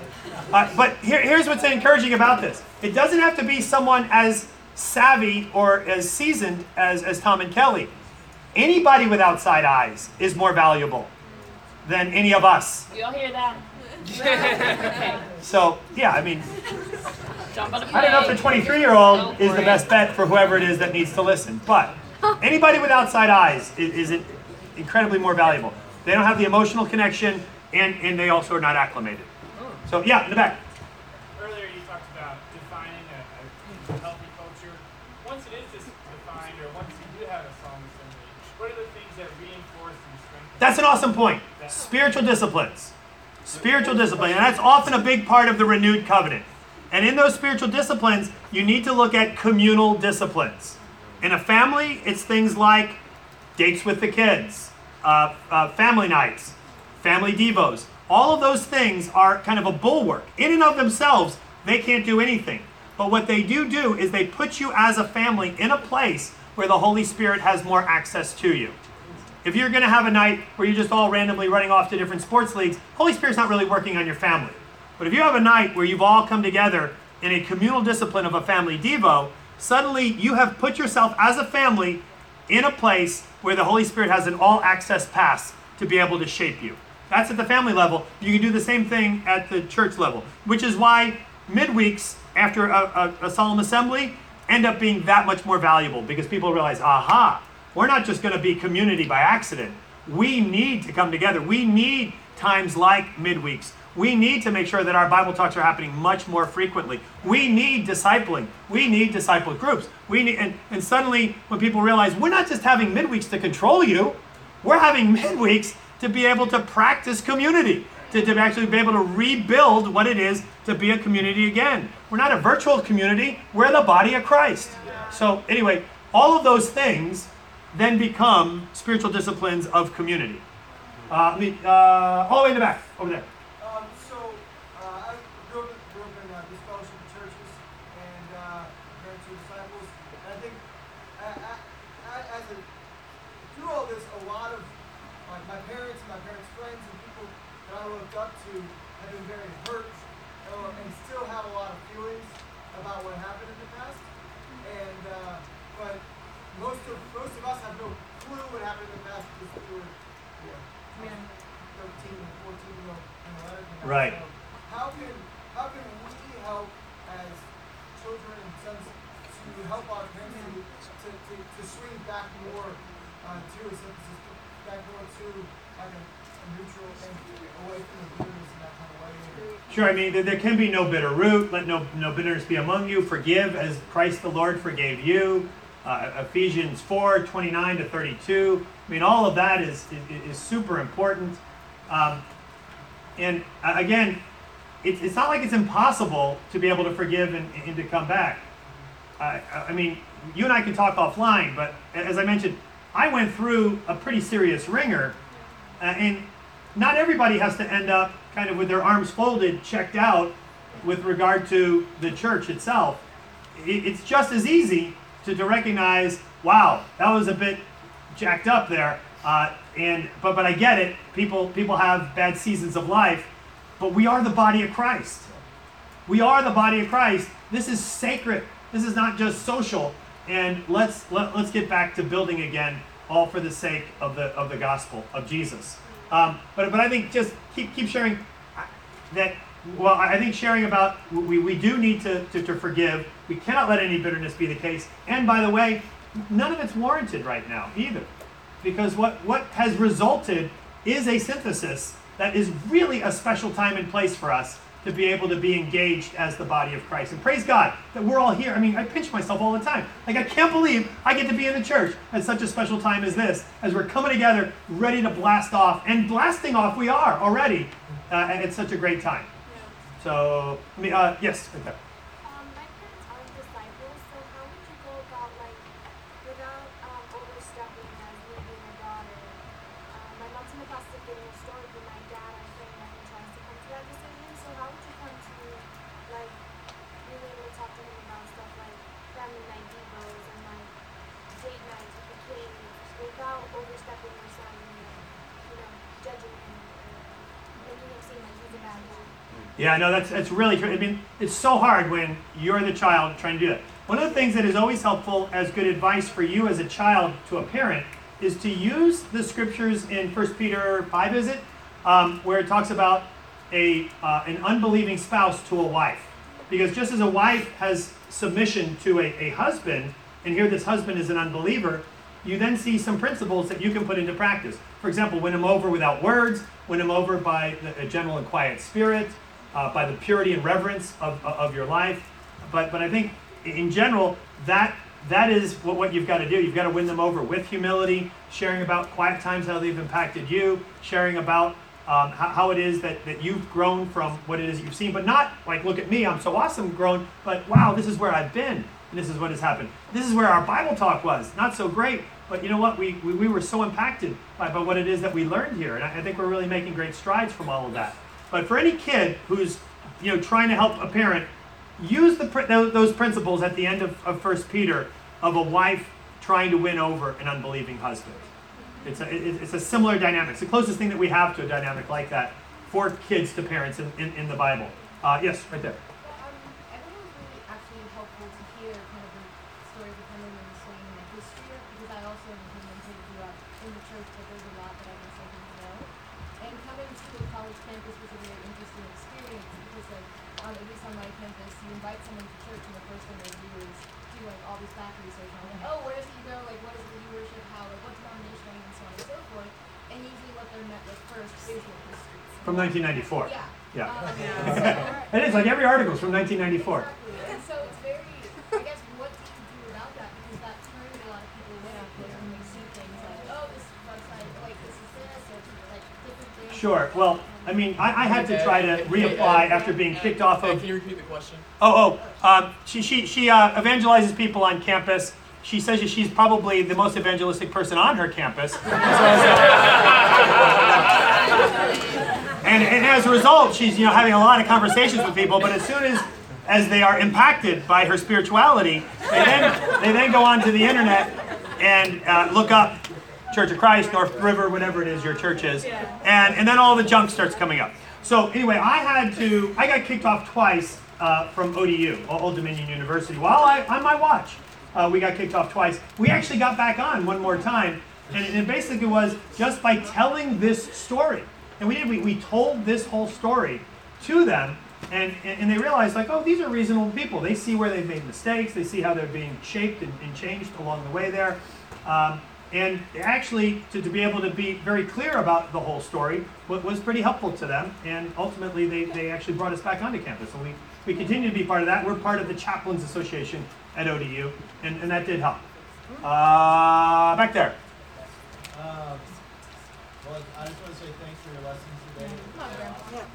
Uh, but here, here's what's encouraging about this: it doesn't have to be someone as savvy or as seasoned as, as Tom and Kelly. Anybody with outside eyes is more valuable than any of us. You all hear that? Okay, <laughs> So yeah, I mean, jump on a plane. I don't know if the 23 year old is the best bet for whoever it is that needs to listen, but <laughs> anybody with outside eyes is, is incredibly more valuable. They don't have the emotional connection, and, and they also are not acclimated. So yeah, in the back. Earlier, you talked about defining a, a healthy culture. Once it is defined, or once you do have a solemn assembly, what are the things that reinforce and strengthen? That's an awesome point. Spiritual disciplines. Spiritual discipline. And that's often a big part of the renewed covenant. And in those spiritual disciplines, you need to look at communal disciplines. In a family, it's things like dates with the kids, uh, uh, family nights, family devos. All of those things are kind of a bulwark. In and of themselves, they can't do anything. But what they do do is they put you as a family in a place where the Holy Spirit has more access to you. If you're going to have a night where you're just all randomly running off to different sports leagues, Holy Spirit's not really working on your family. But if you have a night where you've all come together in a communal discipline of a family devo, suddenly you have put yourself as a family in a place where the Holy Spirit has an all access pass to be able to shape you. That's at the family level. You can do the same thing at the church level, which is why midweeks after a, a, a solemn assembly end up being that much more valuable because people realize, aha, we're not just going to be community by accident. We need to come together. We need times like midweeks. We need to make sure that our Bible talks are happening much more frequently. We need discipling. We need disciple groups. We need, and, and suddenly when people realize we're not just having midweeks to control you, we're having <laughs> midweeks to be able to practice community, to, to actually be able to rebuild what it is to be a community again. We're not a virtual community, we're the body of Christ. So, anyway, all of those things then become spiritual disciplines of community. Uh, uh, all the way in the back, over there. Um, so, uh, I grew up, grew up in uh, this fellowship of churches and uh, parents who disciples. And I think I, I, I, as a, through all this, a lot of like my parents and my parents' friends and people that I looked up to have been very hurt uh, and still have a lot of feelings about what happened in the past. And uh, but most of most of us have no clue what happened in the past because we were yeah, 13 and 14 year old when the letter came out. Right. So how can how can we help as children and sons to help our parents to, to, to, to swing back more uh, to a synthesis, back more to like a, a neutral and away from the bitterness in that kind of way? Sure, I mean, there- there can be no bitter root. Let no, no bitterness be among you. Forgive as Christ the Lord forgave you. Uh, Ephesians 4 29 to 32. I mean, all of that is, is, is super important. Um, and uh, again, it's, it's not like it's impossible to be able to forgive and, and to come back. I, I mean, you and I can talk offline, but as I mentioned, I went through a pretty serious ringer, uh, and not everybody has to end up kind of with their arms folded, checked out with regard to the church itself. It, it's just as easy to, to recognize, wow, that was a bit jacked up there. Uh, and but but I get it. People people have bad seasons of life, but we are the body of Christ. We are the body of Christ. This is sacred. This is not just social. And let's let, let's get back to building again, all for the sake of the of the gospel of Jesus. Um, but but I think just keep keep sharing that. Well, I think sharing about we, we do need to, to, to forgive. We cannot let any bitterness be the case. And by the way, none of it's warranted right now either, because what what has resulted is a synthesis that is really a special time and place for us to be able to be engaged as the body of Christ. And praise God that we're all here. I mean, I pinch myself all the time. Like, I can't believe I get to be in the church at such a special time as this, as we're coming together, ready to blast off. And blasting off, we are already. Uh, and it's such a great time. So, I mean, uh, yes, right there. Um, my parents aren't disciples, so how would you go about like without um, overstepping as me being a daughter? Um, my mom's in the process of getting restored, but my dad, I'm praying that he tries to come to that decision. So how would you come to like being able to talk to him about stuff like family night devos and like date nights with the kids without overstepping your son and like, you know judging him or making him seem like he's a bad guy? Yeah, no, that's that's really true. I mean, it's so hard when you're the child trying to do that. One of the things that is always helpful as good advice for you as a child to a parent is to use the scriptures in 1 Peter 5, is it? Um, where it talks about a uh, an unbelieving spouse to a wife. Because just as a wife has submission to a, a husband, and here this husband is an unbeliever, you then see some principles that you can put into practice. For example, win him over without words, win him over by the- a gentle and quiet spirit, uh, by the purity and reverence of, of your life. But, but I think in general, that, that is what, what you've got to do. You've got to win them over with humility, sharing about quiet times, how they've impacted you, sharing about um, how, how it is that, that you've grown from what it is that you've seen, but not like, look at me, I'm so awesome grown, but wow, this is where I've been, and this is what has happened. This is where our Bible talk was, not so great, but you know what? We, we, we were so impacted by, by what it is that we learned here. And I, I think we're really making great strides from all of that. But for any kid who's you know trying to help a parent, use the those principles at the end of, of First Peter of a wife trying to win over an unbelieving husband. It's a, it's a similar dynamic. It's the closest thing that we have to a dynamic like that for kids to parents in, in, in the Bible. Uh, yes, right there. Um, I thought it was really actually helpful to hear kind of the story of the pendulum and the swing and the history of because I also am implemented grew up in the church, but there's a lot that I guess I didn't know. And coming to the college campus was a really interesting experience because like on at least on my campus, you invite someone to church and the first thing they do is do like all this back research on like, oh, where does he go? Like what is it that you worship? How? Like what denomination are you? And so on and so forth. And usually what they're met with first is your history. From 1994. Yeah. Yeah. Um, <laughs> so, It is like every article is from 1994. Exactly. And so it's very, I guess, what do you do about that? Because that turns a lot of people away because when they see things like, oh, this website, like, this is this, or like different things. Sure. Well, I mean, I, I had to try to reapply after being kicked off Hey, of. can you repeat the question? Oh, oh. Um, she she she uh, evangelizes people on campus. She says that she's probably the most evangelistic person on her campus. So- <laughs> <laughs> and, and as a result, she's you know having a lot of conversations with people. But as soon as as they are impacted by her spirituality, they then they then go onto the internet and uh, look up Church of Christ, North River, whatever it is your church is, and and then all the junk starts coming up. So anyway, I had to I got kicked off twice uh, from ODU, Old Dominion University, while I on my watch. Uh, we got kicked off twice. We actually got back on one more time, and it, it basically was just by telling this story. And we did. We, we told this whole story to them, and, and, and they realized like, oh, these are reasonable people. They see where they've made mistakes. They see how they're being shaped and, and changed along the way there. Um, and actually, to, to be able to be very clear about the whole story was, was pretty helpful to them. And ultimately, they, they actually brought us back onto campus. And we, we continue to be part of that. We're part of the Chaplains Association at ODU, and, and that did help. Uh, back there. Um, well, I just want to say thanks for your lessons today. And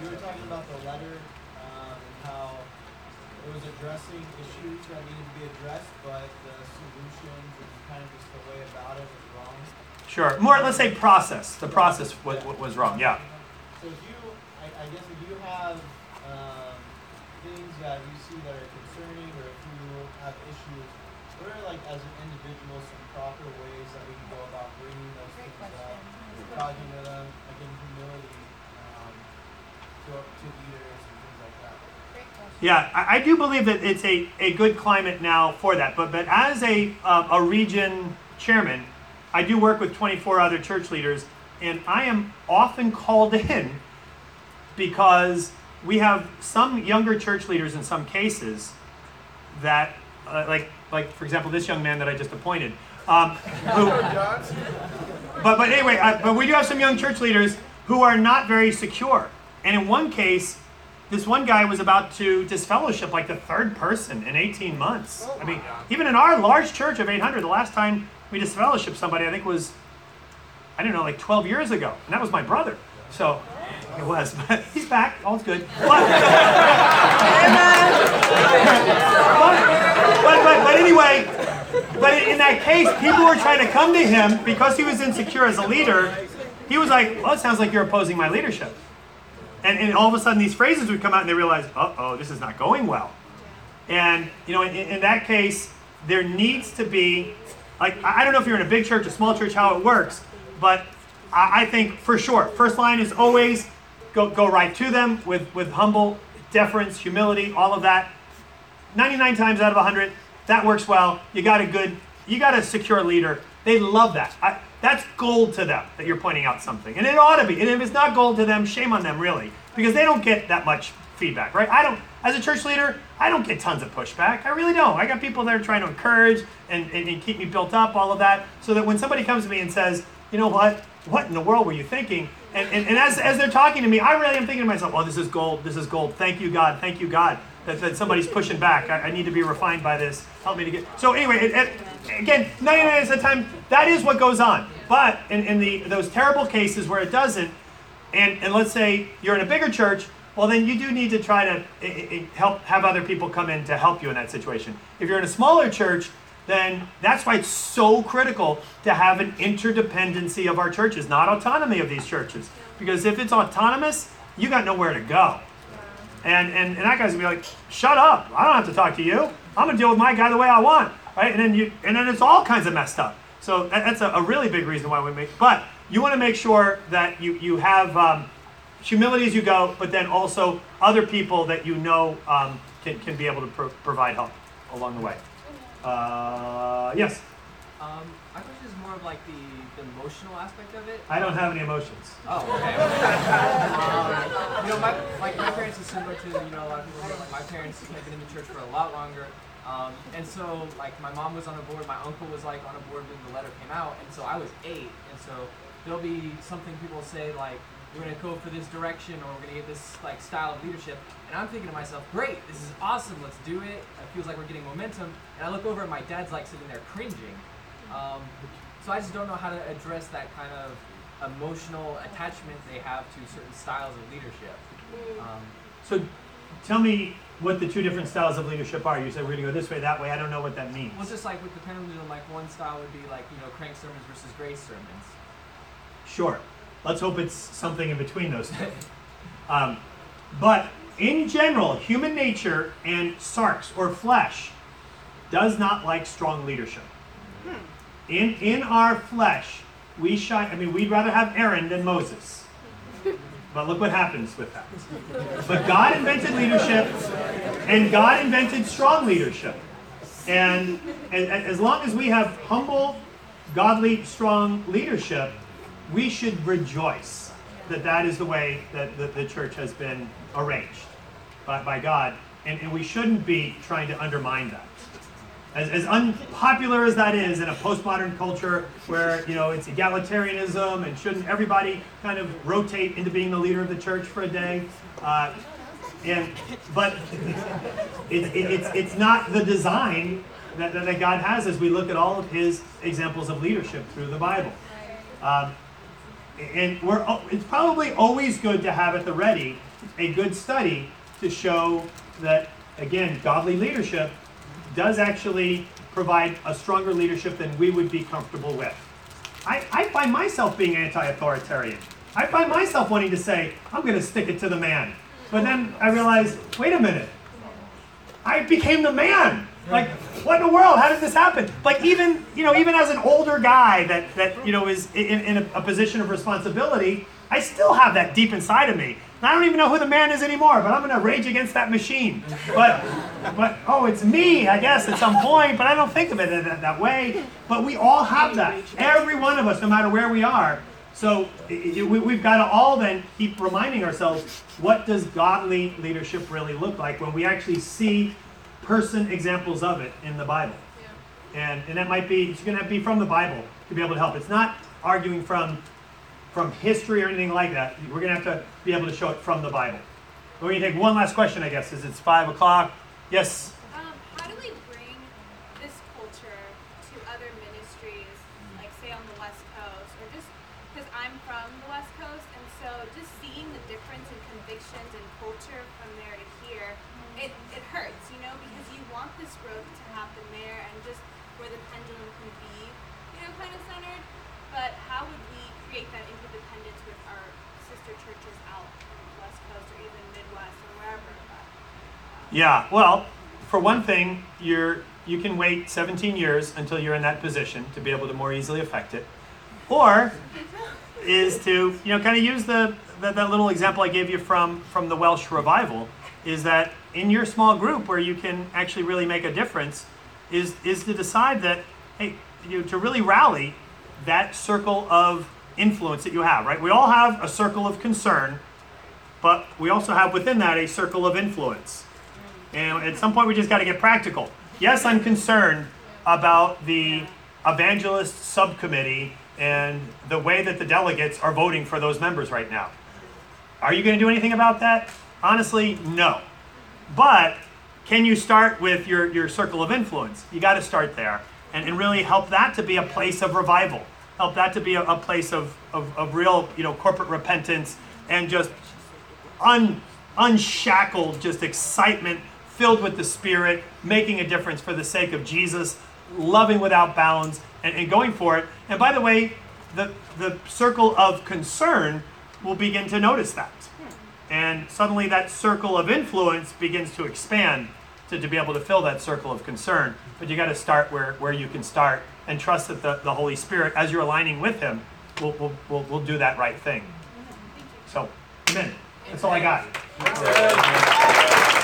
you were talking about the letter um, and how it was addressing issues that needed to be addressed, but the solutions and kind of just the way about it was wrong. Sure. More, let's say process. The process was, was wrong. Yeah. So if you, I, I guess if you have um, things that you see that are concerning, or if you have issues, what are like as an up, talking to them, like in humility, um, to, to leaders and things like that. Yeah, I, I do believe that it's a, a good climate now for that. But but as a uh, a region chairman, I do work with 24 other church leaders, and I am often called <laughs> in because we have some younger church leaders in some cases that, uh, like like for example, this young man that I just appointed, um, who, but but anyway, uh, but we do have some young church leaders who are not very secure, and in one case, this one guy was about to disfellowship like the third person in 18 months. I mean, even in our large church of 800, the last time we disfellowshipped somebody, I think was, I don't know, like 12 years ago, and that was my brother. So it was, <laughs> but he's back, all's good. But, <laughs> but, but, but, but anyway, but in that case, people were trying to come to him because he was insecure as a leader. He was like, well, it sounds like you're opposing my leadership. And, and all of a sudden, these phrases would come out, and they realize, uh oh, this is not going well. And, you know, in, in that case, there needs to be, like, I don't know if you're in a big church, a small church, how it works, but I, I think for sure, first line is always go, go right to them with, with humble deference, humility, all of that. 99 times out of 100, that works well. You got a good, you got a secure leader. They love that. I, that's gold to them that you're pointing out something. And it ought to be. And if it's not gold to them, shame on them, really. Because they don't get that much feedback, right? I don't, as a church leader, I don't get tons of pushback. I really don't. I got people that are trying to encourage and, and, and keep me built up, all of that. So that when somebody comes to me and says, you know what? What in the world were you thinking? And, and, and as, as they're talking to me, I really am thinking to myself, oh, this is gold. This is gold. Thank you, God. Thank you, God. That, that somebody's pushing back. I, I need to be refined by this. Help me to get. So anyway, it, it, again, 99 of the time, that is what goes on. But in, in the those terrible cases where it doesn't, and, and let's say you're in a bigger church, well, then you do need to try to i- i- help have other people come in to help you in that situation. If you're in a smaller church, then that's why it's so critical to have an interdependency of our churches, not autonomy of these churches. Because if it's autonomous, you got nowhere to go. And, and, and that guy's gonna be like, shut up. I don't have to talk to you. I'm gonna deal with my guy the way I want. Right? And then you and then it's all kinds of messed up. So that, that's a, a really big reason why we make but you want to make sure that you, you have um, humility as you go, but then also other people that you know um, can, can be able to pro- provide help along the way. Uh, yes, Um, my question is more of like the, the emotional aspect of it. I don't have any emotions. Oh, okay. <laughs> um, you know, my like my parents are similar to you know a lot of people. Like my parents have been in the church for a lot longer, um, and so like my mom was on a board, my uncle was like on a board when the letter came out, and so I was eight, and so there'll be something people say like we're gonna go for this direction or we're gonna get this like style of leadership, and I'm thinking to myself, great, this is awesome, let's do it. It feels like we're getting momentum, and I look over and my dad's like sitting there cringing. Um, so I just don't know how to address that kind of emotional attachment they have to certain styles of leadership. Um, So tell me what the two different styles of leadership are. You said we're going to go this way, that way. I don't know what that means. well, just like with the pendulum, like one style would be like you know crank sermons versus grace sermons. Sure. Let's hope it's something in between those two. Um, but in general, human nature and sarx or flesh does not like strong leadership. In in our flesh, we shy. I mean, we'd rather have Aaron than Moses. But look what happens with that. But God invented leadership, and God invented strong leadership. And a- a- as long as we have humble, godly, strong leadership, we should rejoice that that is the way that the, the church has been arranged by, by God. And, and we shouldn't be trying to undermine that. As, as unpopular as that is in a postmodern culture where you know it's egalitarianism and shouldn't everybody kind of rotate into being the leader of the church for a day, uh, and but <laughs> it, it, it's it's not the design that, that, God has as we look at all of His examples of leadership through the Bible. Um, and we're it's probably always good to have at the ready a good study to show that again godly leadership does actually provide a stronger leadership than we would be comfortable with i, I find myself being anti-authoritarian i find myself wanting to say i'm going to stick it to the man but then i realize wait a minute I became the man. Like, what in the world? How did this happen? Like, even you know, even as an older guy that that you know is in, in a, a position of responsibility, I still have that deep inside of me. I don't even know who the man is anymore, but I'm gonna rage against that machine. But but oh, it's me, I guess, at some point. But I don't think of it that, that way. But we all have that. Every one of us, no matter where we are. So we- we've got to all then keep reminding ourselves what does godly leadership really look like when we actually see person examples of it in the Bible. And, and that might be, it's going to be from the Bible to be able to help. It's not arguing from, from history or anything like that. We're going to have to be able to show it from the Bible. We're going to take one last question, I guess, as it's 5 o'clock. Yes? Um, how do we bring this culture to other ministries, like say on the West Coast, or just because I'm from the West Coast, and so just seeing the difference in convictions and culture from there to here, it, it hurts, you know, because you want this growth to happen there and just where the pendulum can be, you know, kind of centered. But how would we create that interdependence with our sister churches out on the West Coast or even Midwest or wherever? But, Yeah, well, for one thing, you're you can wait 17 years until you're in that position to be able to more easily affect it, or is to you know kind of use the that, that little example I gave you from from the Welsh revival is that in your small group where you can actually really make a difference is is to decide that hey you know, to really rally that circle of influence that you have right? We all have a circle of concern but we also have within that a circle of influence and at some point, we just got to get practical. Yes, I'm concerned about the evangelist subcommittee and the way that the delegates are voting for those members right now. Are you going to do anything about that? Honestly, no. But can you start with your, your circle of influence? You got to start there and, and really help that to be a place of revival. Help that to be a, a place of, of, of real, you know, corporate repentance and just un, unshackled, just excitement, filled with the Spirit, making a difference for the sake of Jesus, loving without bounds and, and going for it. And by the way, the, the circle of concern will begin to notice that. And suddenly that circle of influence begins to expand to, to be able to fill that circle of concern. But you got to start where, where you can start and trust that the, the Holy Spirit, as you're aligning with Him, will, will, will, will do that right thing. So, amen. That's all I got.